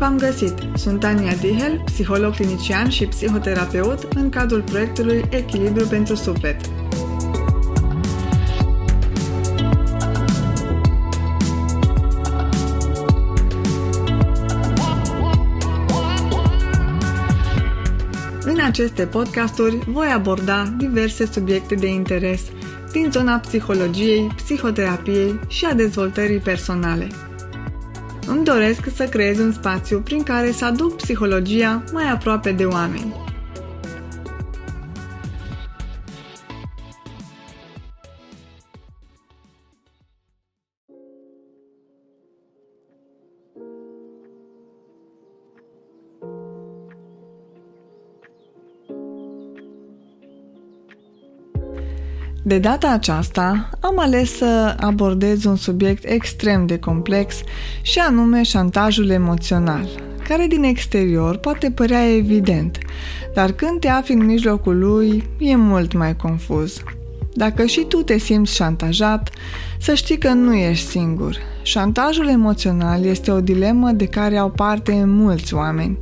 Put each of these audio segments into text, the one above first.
Bine v-am găsit! Sunt Ania Dihel, psiholog clinician și psihoterapeut în cadrul proiectului Echilibru pentru Suflet. În aceste podcasturi voi aborda diverse subiecte de interes din zona psihologiei, psihoterapiei și a dezvoltării personale – îmi doresc să creez un spațiu prin care să aduc psihologia mai aproape de oameni. De data aceasta, am ales să abordez un subiect extrem de complex și anume șantajul emoțional, care din exterior poate părea evident, dar când te afli în mijlocul lui, e mult mai confuz. Dacă și tu te simți șantajat, să știi că nu ești singur. Șantajul emoțional este o dilemă de care au parte mulți oameni.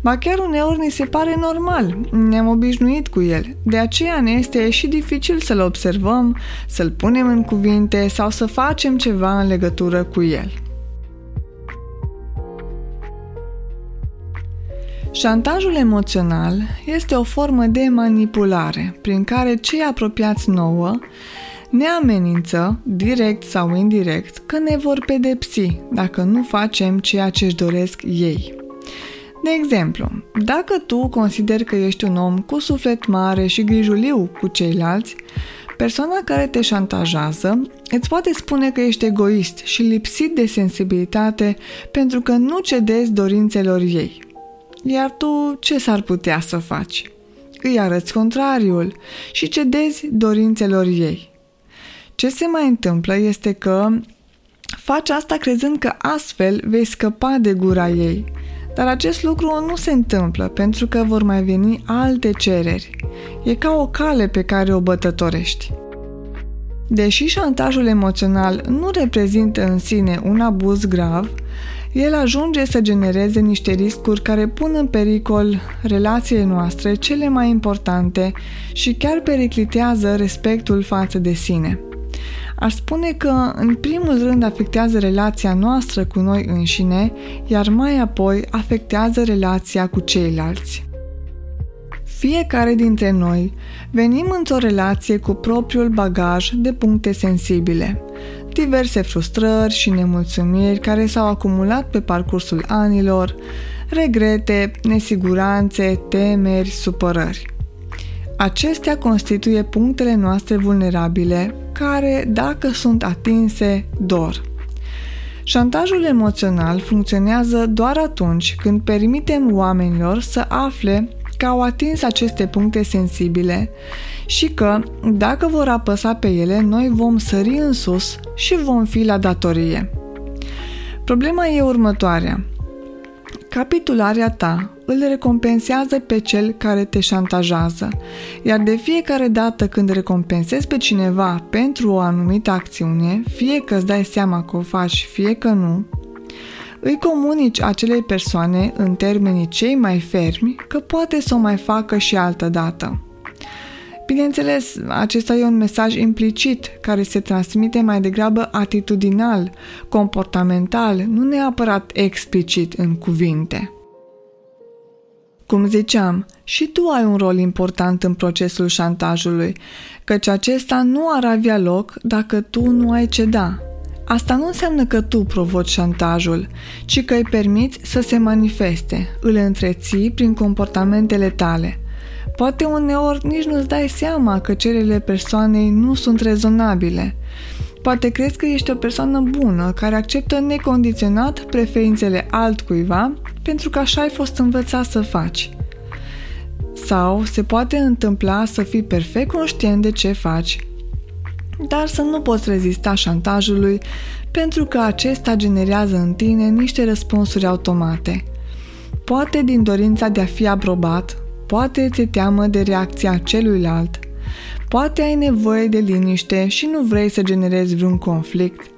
Ba chiar uneori ni se pare normal, ne-am obișnuit cu el, de aceea ne este și dificil să-l observăm, să-l punem în cuvinte sau să facem ceva în legătură cu el. Șantajul emoțional este o formă de manipulare prin care cei apropiați nouă ne amenință, direct sau indirect, că ne vor pedepsi dacă nu facem ceea ce își doresc ei. De exemplu, dacă tu consideri că ești un om cu suflet mare și grijuliu cu ceilalți, persoana care te șantajează îți poate spune că ești egoist și lipsit de sensibilitate pentru că nu cedezi dorințelor ei. Iar tu ce s-ar putea să faci? Îi arăți contrariul și cedezi dorințelor ei. Ce se mai întâmplă este că faci asta crezând că astfel vei scăpa de gura ei. Dar acest lucru nu se întâmplă pentru că vor mai veni alte cereri. E ca o cale pe care o bătătorești. Deși șantajul emoțional nu reprezintă în sine un abuz grav, el ajunge să genereze niște riscuri care pun în pericol relațiile noastre cele mai importante și chiar periclitează respectul față de sine. Aș spune că, în primul rând, afectează relația noastră cu noi înșine, iar mai apoi afectează relația cu ceilalți. Fiecare dintre noi venim într-o relație cu propriul bagaj de puncte sensibile, diverse frustrări și nemulțumiri care s-au acumulat pe parcursul anilor, regrete, nesiguranțe, temeri, supărări. Acestea constituie punctele noastre vulnerabile care, dacă sunt atinse, dor. Șantajul emoțional funcționează doar atunci când permitem oamenilor să afle că au atins aceste puncte sensibile și că, dacă vor apăsa pe ele, noi vom sări în sus și vom fi la datorie. Problema e următoarea. Capitularea ta îl recompensează pe cel care te șantajează, iar de fiecare dată când recompensezi pe cineva pentru o anumită acțiune, fie că îți dai seama că o faci, fie că nu, îi comunici acelei persoane în termenii cei mai fermi că poate să o mai facă și altă dată. Bineînțeles, acesta e un mesaj implicit care se transmite mai degrabă atitudinal, comportamental, nu neapărat explicit în cuvinte. Cum ziceam, și tu ai un rol important în procesul șantajului, căci acesta nu ar avea loc dacă tu nu ai ceda. Asta nu înseamnă că tu provoci șantajul, ci că îi permiți să se manifeste, îl întreții prin comportamentele tale – Poate uneori nici nu-ți dai seama că cererile persoanei nu sunt rezonabile. Poate crezi că ești o persoană bună care acceptă necondiționat preferințele altcuiva pentru că așa ai fost învățat să faci. Sau se poate întâmpla să fii perfect conștient de ce faci, dar să nu poți rezista șantajului pentru că acesta generează în tine niște răspunsuri automate. Poate din dorința de a fi aprobat, Poate ți teamă de reacția celuilalt. Poate ai nevoie de liniște și nu vrei să generezi vreun conflict.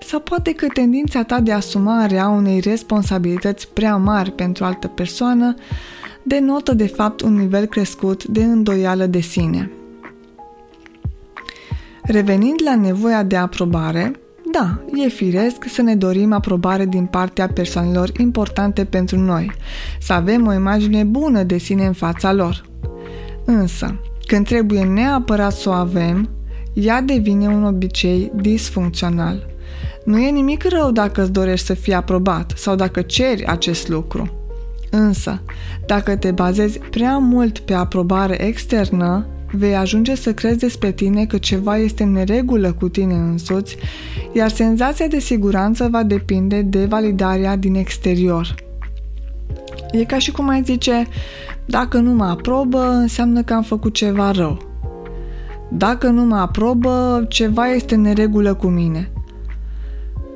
sau poate că tendința ta de asumare a unei responsabilități prea mari pentru altă persoană denotă de fapt un nivel crescut de îndoială de sine. Revenind la nevoia de aprobare, da, e firesc să ne dorim aprobare din partea persoanelor importante pentru noi, să avem o imagine bună de sine în fața lor. Însă, când trebuie neapărat să o avem, ea devine un obicei disfuncțional. Nu e nimic rău dacă îți dorești să fii aprobat sau dacă ceri acest lucru. Însă, dacă te bazezi prea mult pe aprobare externă, vei ajunge să crezi despre tine că ceva este în neregulă cu tine însuți, iar senzația de siguranță va depinde de validarea din exterior. E ca și cum ai zice, dacă nu mă aprobă, înseamnă că am făcut ceva rău. Dacă nu mă aprobă, ceva este în neregulă cu mine.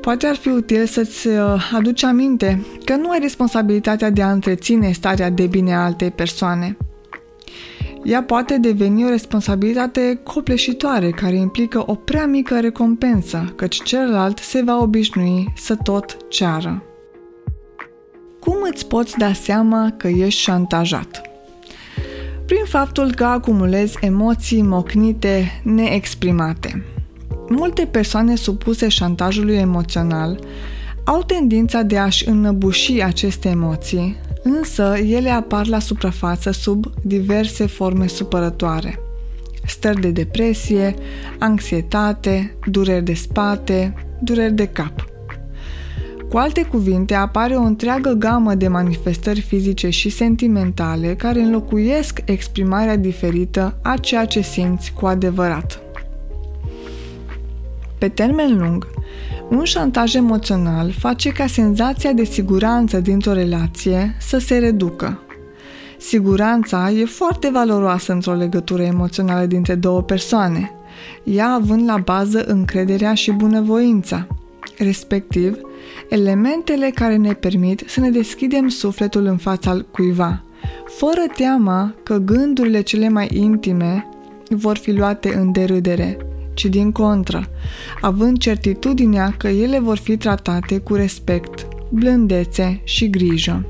Poate ar fi util să-ți uh, aduci aminte că nu ai responsabilitatea de a întreține starea de bine a altei persoane. Ea poate deveni o responsabilitate copleșitoare care implică o prea mică recompensă, căci celălalt se va obișnui să tot ceară. Cum îți poți da seama că ești șantajat? Prin faptul că acumulezi emoții mocnite, neexprimate. Multe persoane supuse șantajului emoțional au tendința de a-și înăbuși aceste emoții, însă ele apar la suprafață sub diverse forme supărătoare. Stări de depresie, anxietate, dureri de spate, dureri de cap. Cu alte cuvinte, apare o întreagă gamă de manifestări fizice și sentimentale care înlocuiesc exprimarea diferită a ceea ce simți cu adevărat. Pe termen lung, un șantaj emoțional face ca senzația de siguranță dintr-o relație să se reducă. Siguranța e foarte valoroasă într-o legătură emoțională dintre două persoane, ea având la bază încrederea și bunăvoința, respectiv elementele care ne permit să ne deschidem sufletul în fața cuiva, fără teama că gândurile cele mai intime vor fi luate în derâdere ci din contră, având certitudinea că ele vor fi tratate cu respect, blândețe și grijă.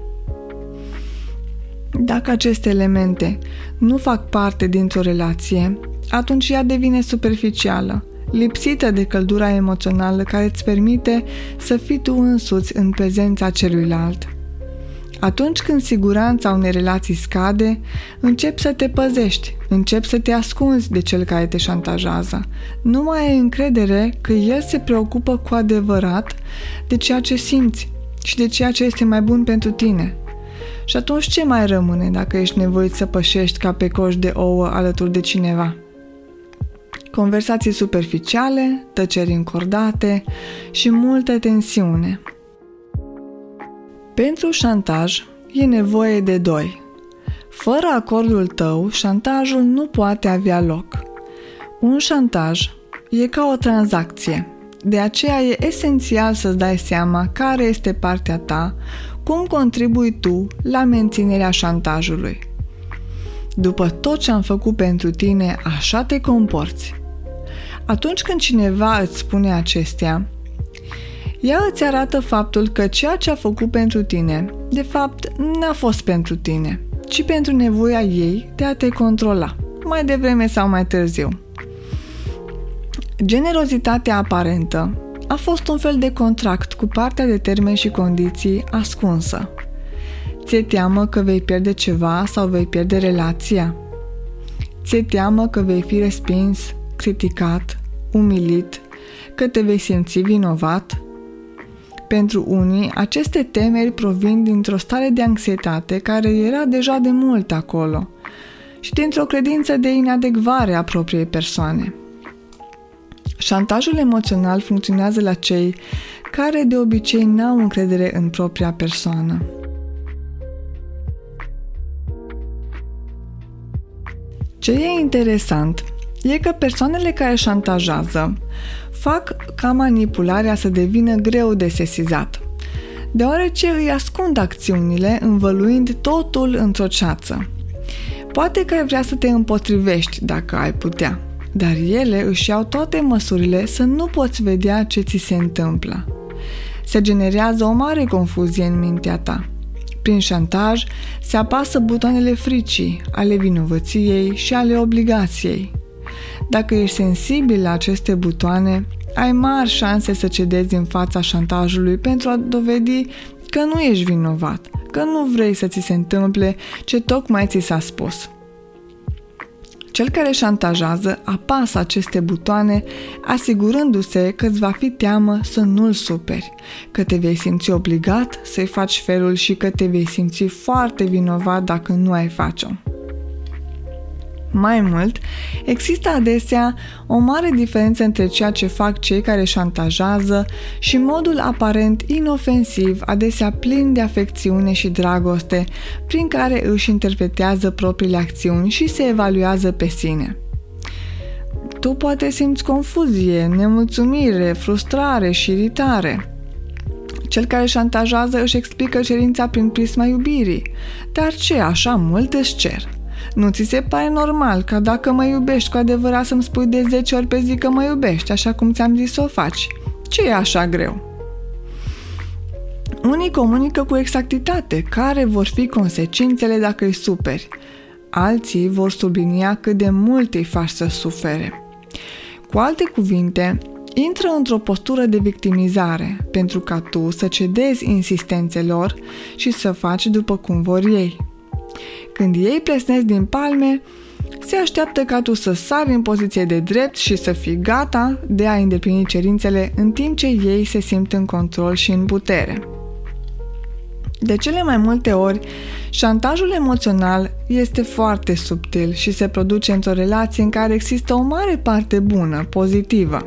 Dacă aceste elemente nu fac parte dintr-o relație, atunci ea devine superficială, lipsită de căldura emoțională care îți permite să fii tu însuți în prezența celuilalt. Atunci când siguranța unei relații scade, începi să te păzești, începi să te ascunzi de cel care te șantajează. Nu mai ai încredere că el se preocupă cu adevărat de ceea ce simți și de ceea ce este mai bun pentru tine. Și atunci ce mai rămâne dacă ești nevoit să pășești ca pe coș de ouă alături de cineva? Conversații superficiale, tăceri încordate și multă tensiune – pentru șantaj e nevoie de doi. Fără acordul tău, șantajul nu poate avea loc. Un șantaj e ca o tranzacție. De aceea e esențial să-ți dai seama care este partea ta, cum contribui tu la menținerea șantajului. După tot ce am făcut pentru tine, așa te comporți. Atunci când cineva îți spune acestea, ea îți arată faptul că ceea ce a făcut pentru tine, de fapt, n-a fost pentru tine, ci pentru nevoia ei de a te controla, mai devreme sau mai târziu. Generozitatea aparentă a fost un fel de contract cu partea de termeni și condiții ascunsă. Ți-e teamă că vei pierde ceva sau vei pierde relația? Ți-e teamă că vei fi respins, criticat, umilit, că te vei simți vinovat? Pentru unii, aceste temeri provin dintr-o stare de anxietate care era deja de mult acolo și dintr-o credință de inadecvare a propriei persoane. Șantajul emoțional funcționează la cei care de obicei n-au încredere în propria persoană. Ce e interesant e că persoanele care șantajează fac ca manipularea să devină greu de sesizat, deoarece îi ascund acțiunile învăluind totul într-o ceață. Poate că ai vrea să te împotrivești dacă ai putea, dar ele își iau toate măsurile să nu poți vedea ce ți se întâmplă. Se generează o mare confuzie în mintea ta. Prin șantaj se apasă butoanele fricii, ale vinovăției și ale obligației. Dacă ești sensibil la aceste butoane, ai mari șanse să cedezi în fața șantajului pentru a dovedi că nu ești vinovat, că nu vrei să ți se întâmple ce tocmai ți s-a spus. Cel care șantajează apasă aceste butoane, asigurându-se că îți va fi teamă să nu-l superi, că te vei simți obligat să-i faci felul și că te vei simți foarte vinovat dacă nu ai face-o. Mai mult, există adesea o mare diferență între ceea ce fac cei care șantajează și modul aparent inofensiv, adesea plin de afecțiune și dragoste, prin care își interpretează propriile acțiuni și se evaluează pe sine. Tu poate simți confuzie, nemulțumire, frustrare și iritare. Cel care șantajează își explică cerința prin prisma iubirii. Dar ce așa mult își cer? Nu ți se pare normal ca dacă mă iubești cu adevărat să-mi spui de 10 ori pe zi că mă iubești, așa cum ți-am zis să o faci? Ce e așa greu? Unii comunică cu exactitate care vor fi consecințele dacă îi superi. Alții vor sublinia cât de mult îi faci să sufere. Cu alte cuvinte, intră într-o postură de victimizare pentru ca tu să cedezi insistențelor și să faci după cum vor ei. Când ei plesnesc din palme, se așteaptă ca tu să sari în poziție de drept și să fii gata de a îndeplini cerințele în timp ce ei se simt în control și în putere. De cele mai multe ori, șantajul emoțional este foarte subtil și se produce într-o relație în care există o mare parte bună, pozitivă.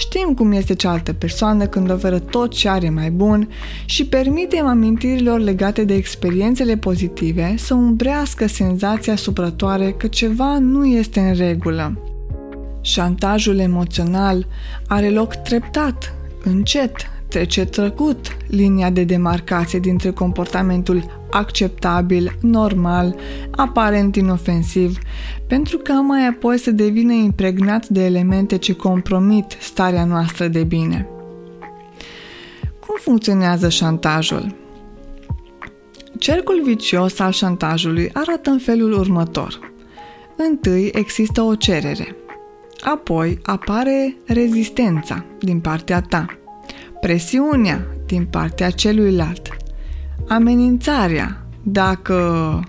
Știm cum este cealaltă persoană când oferă tot ce are mai bun și permitem amintirilor legate de experiențele pozitive să umbrească senzația suprătoare că ceva nu este în regulă. Șantajul emoțional are loc treptat, încet, trece trăcut linia de demarcație dintre comportamentul acceptabil, normal, aparent inofensiv, pentru ca mai apoi să devină impregnat de elemente ce compromit starea noastră de bine. Cum funcționează șantajul? Cercul vicios al șantajului arată în felul următor. Întâi există o cerere, apoi apare rezistența din partea ta, presiunea din partea celuilalt, amenințarea dacă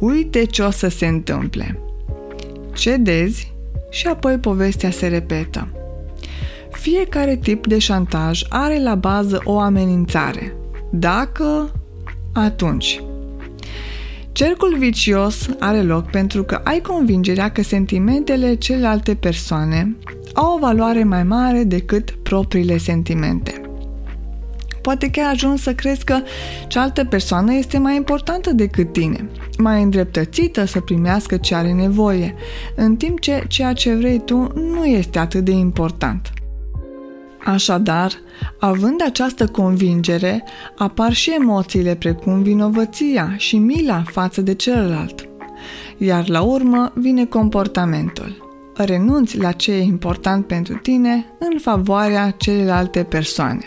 uite ce o să se întâmple. Cedezi și apoi povestea se repetă. Fiecare tip de șantaj are la bază o amenințare. Dacă, atunci. Cercul vicios are loc pentru că ai convingerea că sentimentele celelalte persoane au o valoare mai mare decât propriile sentimente. Poate chiar ajungi să crezi că cealaltă persoană este mai importantă decât tine, mai îndreptățită să primească ce are nevoie, în timp ce ceea ce vrei tu nu este atât de important. Așadar, având această convingere, apar și emoțiile precum vinovăția și mila față de celălalt. Iar la urmă vine comportamentul. Renunți la ce e important pentru tine în favoarea celelalte persoane.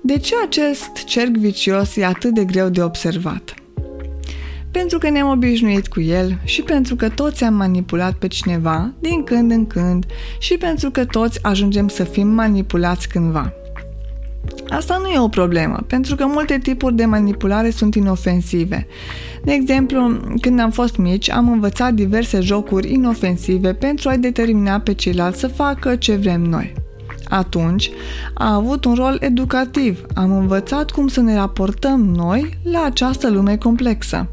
De ce acest cerc vicios e atât de greu de observat? Pentru că ne-am obișnuit cu el și pentru că toți am manipulat pe cineva din când în când și pentru că toți ajungem să fim manipulați cândva. Asta nu e o problemă, pentru că multe tipuri de manipulare sunt inofensive. De exemplu, când am fost mici, am învățat diverse jocuri inofensive pentru a-i determina pe ceilalți să facă ce vrem noi. Atunci a avut un rol educativ. Am învățat cum să ne raportăm noi la această lume complexă.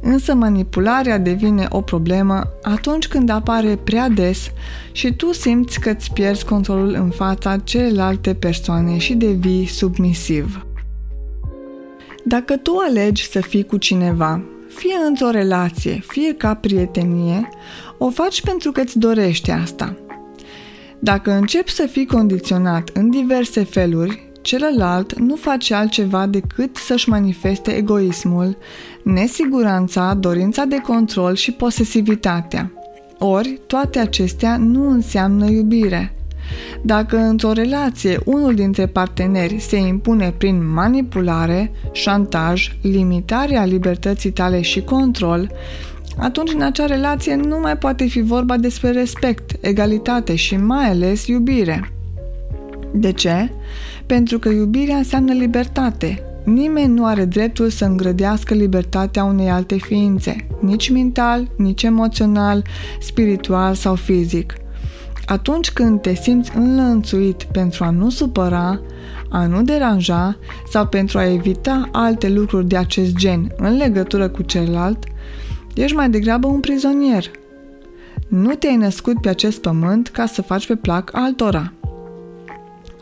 Însă manipularea devine o problemă atunci când apare prea des și tu simți că îți pierzi controlul în fața celelalte persoane și devii submisiv. Dacă tu alegi să fii cu cineva, fie într-o relație, fie ca prietenie, o faci pentru că îți dorești asta – dacă începi să fii condiționat în diverse feluri, celălalt nu face altceva decât să-și manifeste egoismul, nesiguranța, dorința de control și posesivitatea. Ori, toate acestea nu înseamnă iubire. Dacă într-o relație unul dintre parteneri se impune prin manipulare, șantaj, limitarea libertății tale și control, atunci în acea relație nu mai poate fi vorba despre respect, egalitate și mai ales iubire. De ce? Pentru că iubirea înseamnă libertate. Nimeni nu are dreptul să îngrădească libertatea unei alte ființe, nici mental, nici emoțional, spiritual sau fizic. Atunci când te simți înlănțuit pentru a nu supăra, a nu deranja sau pentru a evita alte lucruri de acest gen în legătură cu celălalt, ești mai degrabă un prizonier. Nu te-ai născut pe acest pământ ca să faci pe plac altora.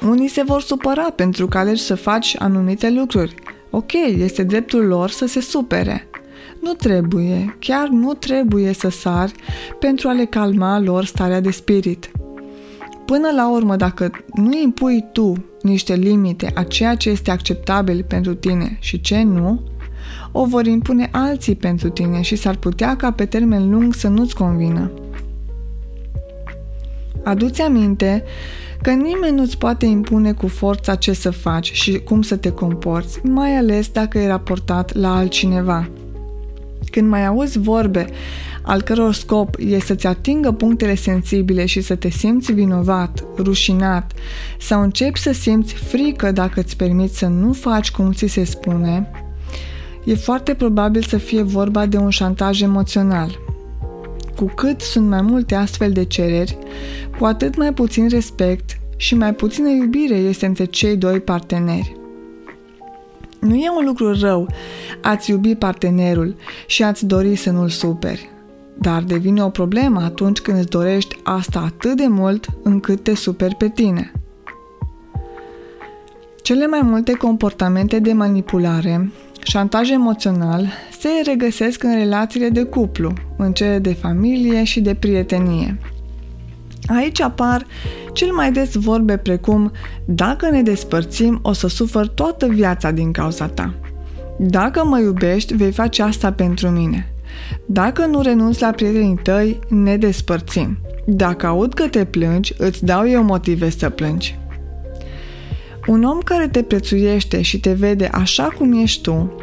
Unii se vor supăra pentru că alegi să faci anumite lucruri. Ok, este dreptul lor să se supere. Nu trebuie, chiar nu trebuie să sari pentru a le calma lor starea de spirit. Până la urmă, dacă nu impui tu niște limite a ceea ce este acceptabil pentru tine și ce nu, o vor impune alții pentru tine și s-ar putea ca pe termen lung să nu-ți convină. Aduți aminte că nimeni nu-ți poate impune cu forța ce să faci și cum să te comporți, mai ales dacă e raportat la altcineva. Când mai auzi vorbe al căror scop e să-ți atingă punctele sensibile și să te simți vinovat, rușinat sau începi să simți frică dacă îți permiți să nu faci cum ți se spune, e foarte probabil să fie vorba de un șantaj emoțional. Cu cât sunt mai multe astfel de cereri, cu atât mai puțin respect și mai puțină iubire este între cei doi parteneri. Nu e un lucru rău ați iubi partenerul și ați dori să nu-l superi, dar devine o problemă atunci când îți dorești asta atât de mult încât te superi pe tine. Cele mai multe comportamente de manipulare șantaj emoțional se regăsesc în relațiile de cuplu, în cele de familie și de prietenie. Aici apar cel mai des vorbe precum Dacă ne despărțim, o să sufăr toată viața din cauza ta. Dacă mă iubești, vei face asta pentru mine. Dacă nu renunți la prietenii tăi, ne despărțim. Dacă aud că te plângi, îți dau eu motive să plângi. Un om care te prețuiește și te vede așa cum ești tu,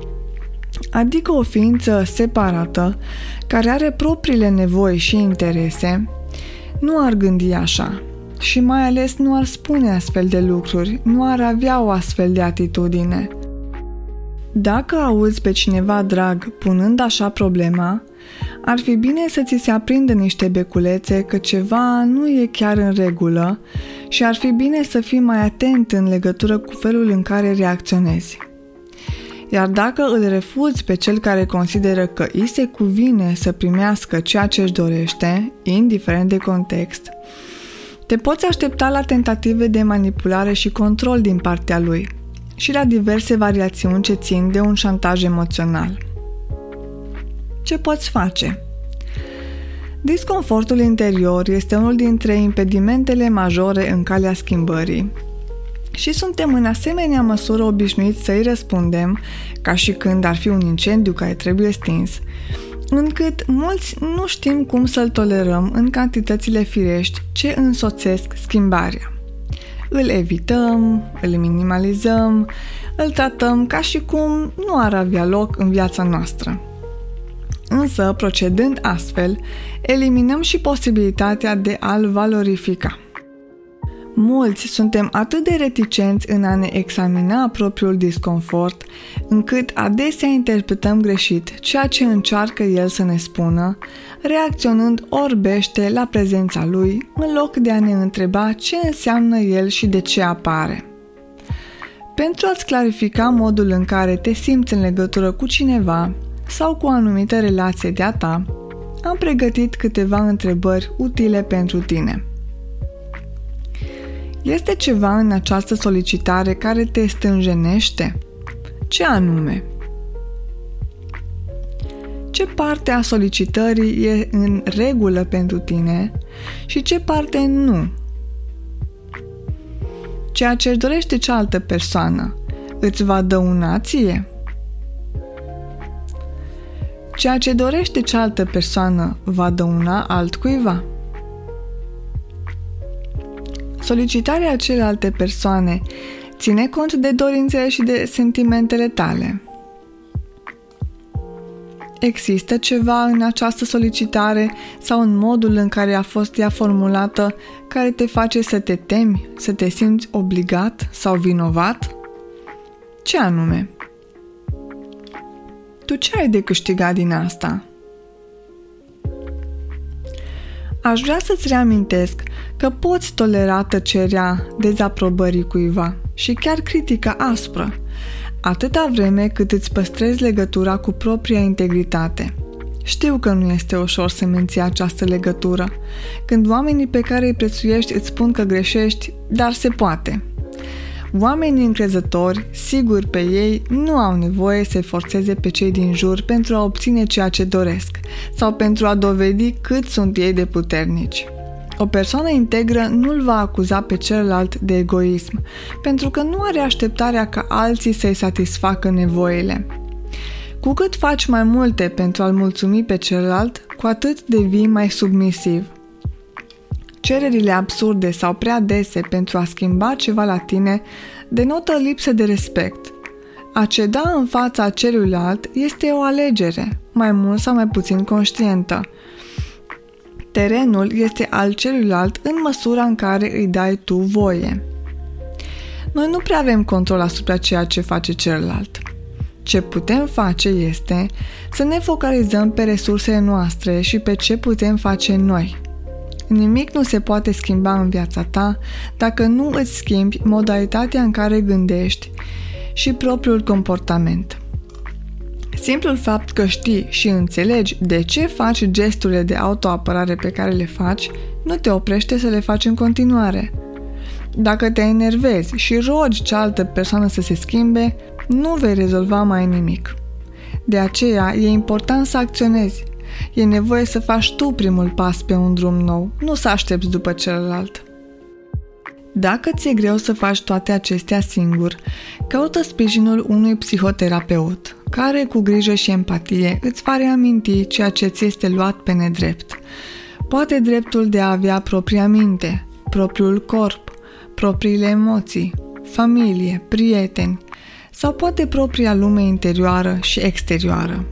adică o ființă separată, care are propriile nevoi și interese, nu ar gândi așa și mai ales nu ar spune astfel de lucruri, nu ar avea o astfel de atitudine. Dacă auzi pe cineva drag punând așa problema, ar fi bine să ți se aprindă niște beculețe că ceva nu e chiar în regulă și ar fi bine să fii mai atent în legătură cu felul în care reacționezi. Iar dacă îl refuzi pe cel care consideră că îi se cuvine să primească ceea ce își dorește, indiferent de context, te poți aștepta la tentative de manipulare și control din partea lui și la diverse variațiuni ce țin de un șantaj emoțional. Ce poți face? Disconfortul interior este unul dintre impedimentele majore în calea schimbării și suntem în asemenea măsură obișnuiți să-i răspundem ca și când ar fi un incendiu care trebuie stins, încât mulți nu știm cum să-l tolerăm în cantitățile firești ce însoțesc schimbarea. Îl evităm, îl minimalizăm, îl tratăm ca și cum nu ar avea loc în viața noastră. Însă, procedând astfel, eliminăm și posibilitatea de a-l valorifica. Mulți suntem atât de reticenți în a ne examina propriul disconfort, încât adesea interpretăm greșit ceea ce încearcă el să ne spună, reacționând orbește la prezența lui, în loc de a ne întreba ce înseamnă el și de ce apare. Pentru a-ți clarifica modul în care te simți în legătură cu cineva sau cu o anumită relație de-a ta, am pregătit câteva întrebări utile pentru tine. Este ceva în această solicitare care te stânjenește? Ce anume? Ce parte a solicitării e în regulă pentru tine și ce parte nu? Ceea ce își dorește cealaltă persoană îți va dăuna ție? ceea ce dorește cealaltă persoană va dăuna altcuiva. Solicitarea celelalte persoane ține cont de dorințele și de sentimentele tale. Există ceva în această solicitare sau în modul în care a fost ea formulată care te face să te temi, să te simți obligat sau vinovat? Ce anume? Tu ce ai de câștigat din asta? Aș vrea să-ți reamintesc că poți tolera tăcerea dezaprobării cuiva și chiar critica aspră, atâta vreme cât îți păstrezi legătura cu propria integritate. Știu că nu este ușor să menții această legătură, când oamenii pe care îi prețuiești îți spun că greșești, dar se poate – Oamenii încrezători, siguri pe ei, nu au nevoie să forțeze pe cei din jur pentru a obține ceea ce doresc sau pentru a dovedi cât sunt ei de puternici. O persoană integră nu-l va acuza pe celălalt de egoism, pentru că nu are așteptarea ca alții să-i satisfacă nevoile. Cu cât faci mai multe pentru a-l mulțumi pe celălalt, cu atât devii mai submisiv. Cererile absurde sau prea dese pentru a schimba ceva la tine denotă lipsă de respect. A ceda în fața celuilalt este o alegere, mai mult sau mai puțin conștientă. Terenul este al celuilalt în măsura în care îi dai tu voie. Noi nu prea avem control asupra ceea ce face celălalt. Ce putem face este să ne focalizăm pe resursele noastre și pe ce putem face noi – Nimic nu se poate schimba în viața ta dacă nu îți schimbi modalitatea în care gândești și propriul comportament. Simplul fapt că știi și înțelegi de ce faci gesturile de autoapărare pe care le faci nu te oprește să le faci în continuare. Dacă te enervezi și rogi cealaltă persoană să se schimbe, nu vei rezolva mai nimic. De aceea e important să acționezi, E nevoie să faci tu primul pas pe un drum nou, nu să aștepți după celălalt. Dacă ți-e greu să faci toate acestea singur, caută sprijinul unui psihoterapeut, care cu grijă și empatie îți va reaminti ceea ce ți este luat pe nedrept. Poate dreptul de a avea propria minte, propriul corp, propriile emoții, familie, prieteni, sau poate propria lume interioară și exterioară.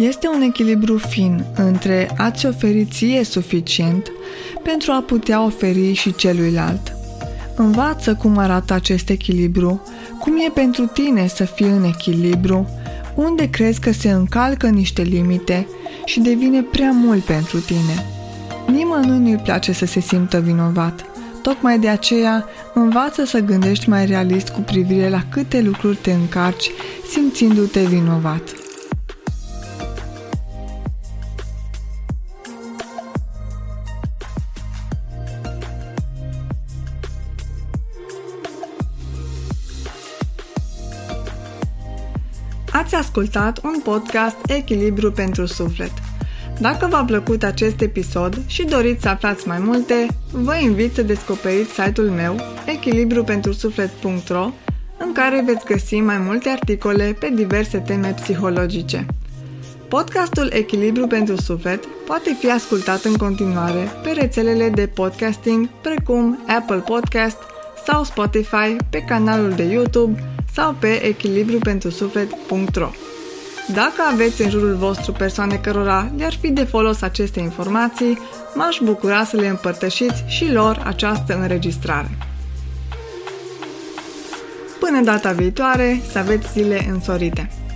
Este un echilibru fin între a-ți oferi ție suficient pentru a putea oferi și celuilalt. Învață cum arată acest echilibru, cum e pentru tine să fii în echilibru, unde crezi că se încalcă niște limite și devine prea mult pentru tine. Nimănui nu-i place să se simtă vinovat. Tocmai de aceea, învață să gândești mai realist cu privire la câte lucruri te încarci simțindu-te vinovat. Ați ascultat un podcast Echilibru pentru Suflet. Dacă v-a plăcut acest episod și doriți să aflați mai multe, vă invit să descoperiți site-ul meu echilibrupentrusuflet.ro în care veți găsi mai multe articole pe diverse teme psihologice. Podcastul Echilibru pentru Suflet poate fi ascultat în continuare pe rețelele de podcasting precum Apple Podcast sau Spotify pe canalul de YouTube sau pe echilibrupentrusuflet.ro Dacă aveți în jurul vostru persoane cărora le-ar fi de folos aceste informații, m-aș bucura să le împărtășiți și lor această înregistrare. Până data viitoare, să aveți zile însorite!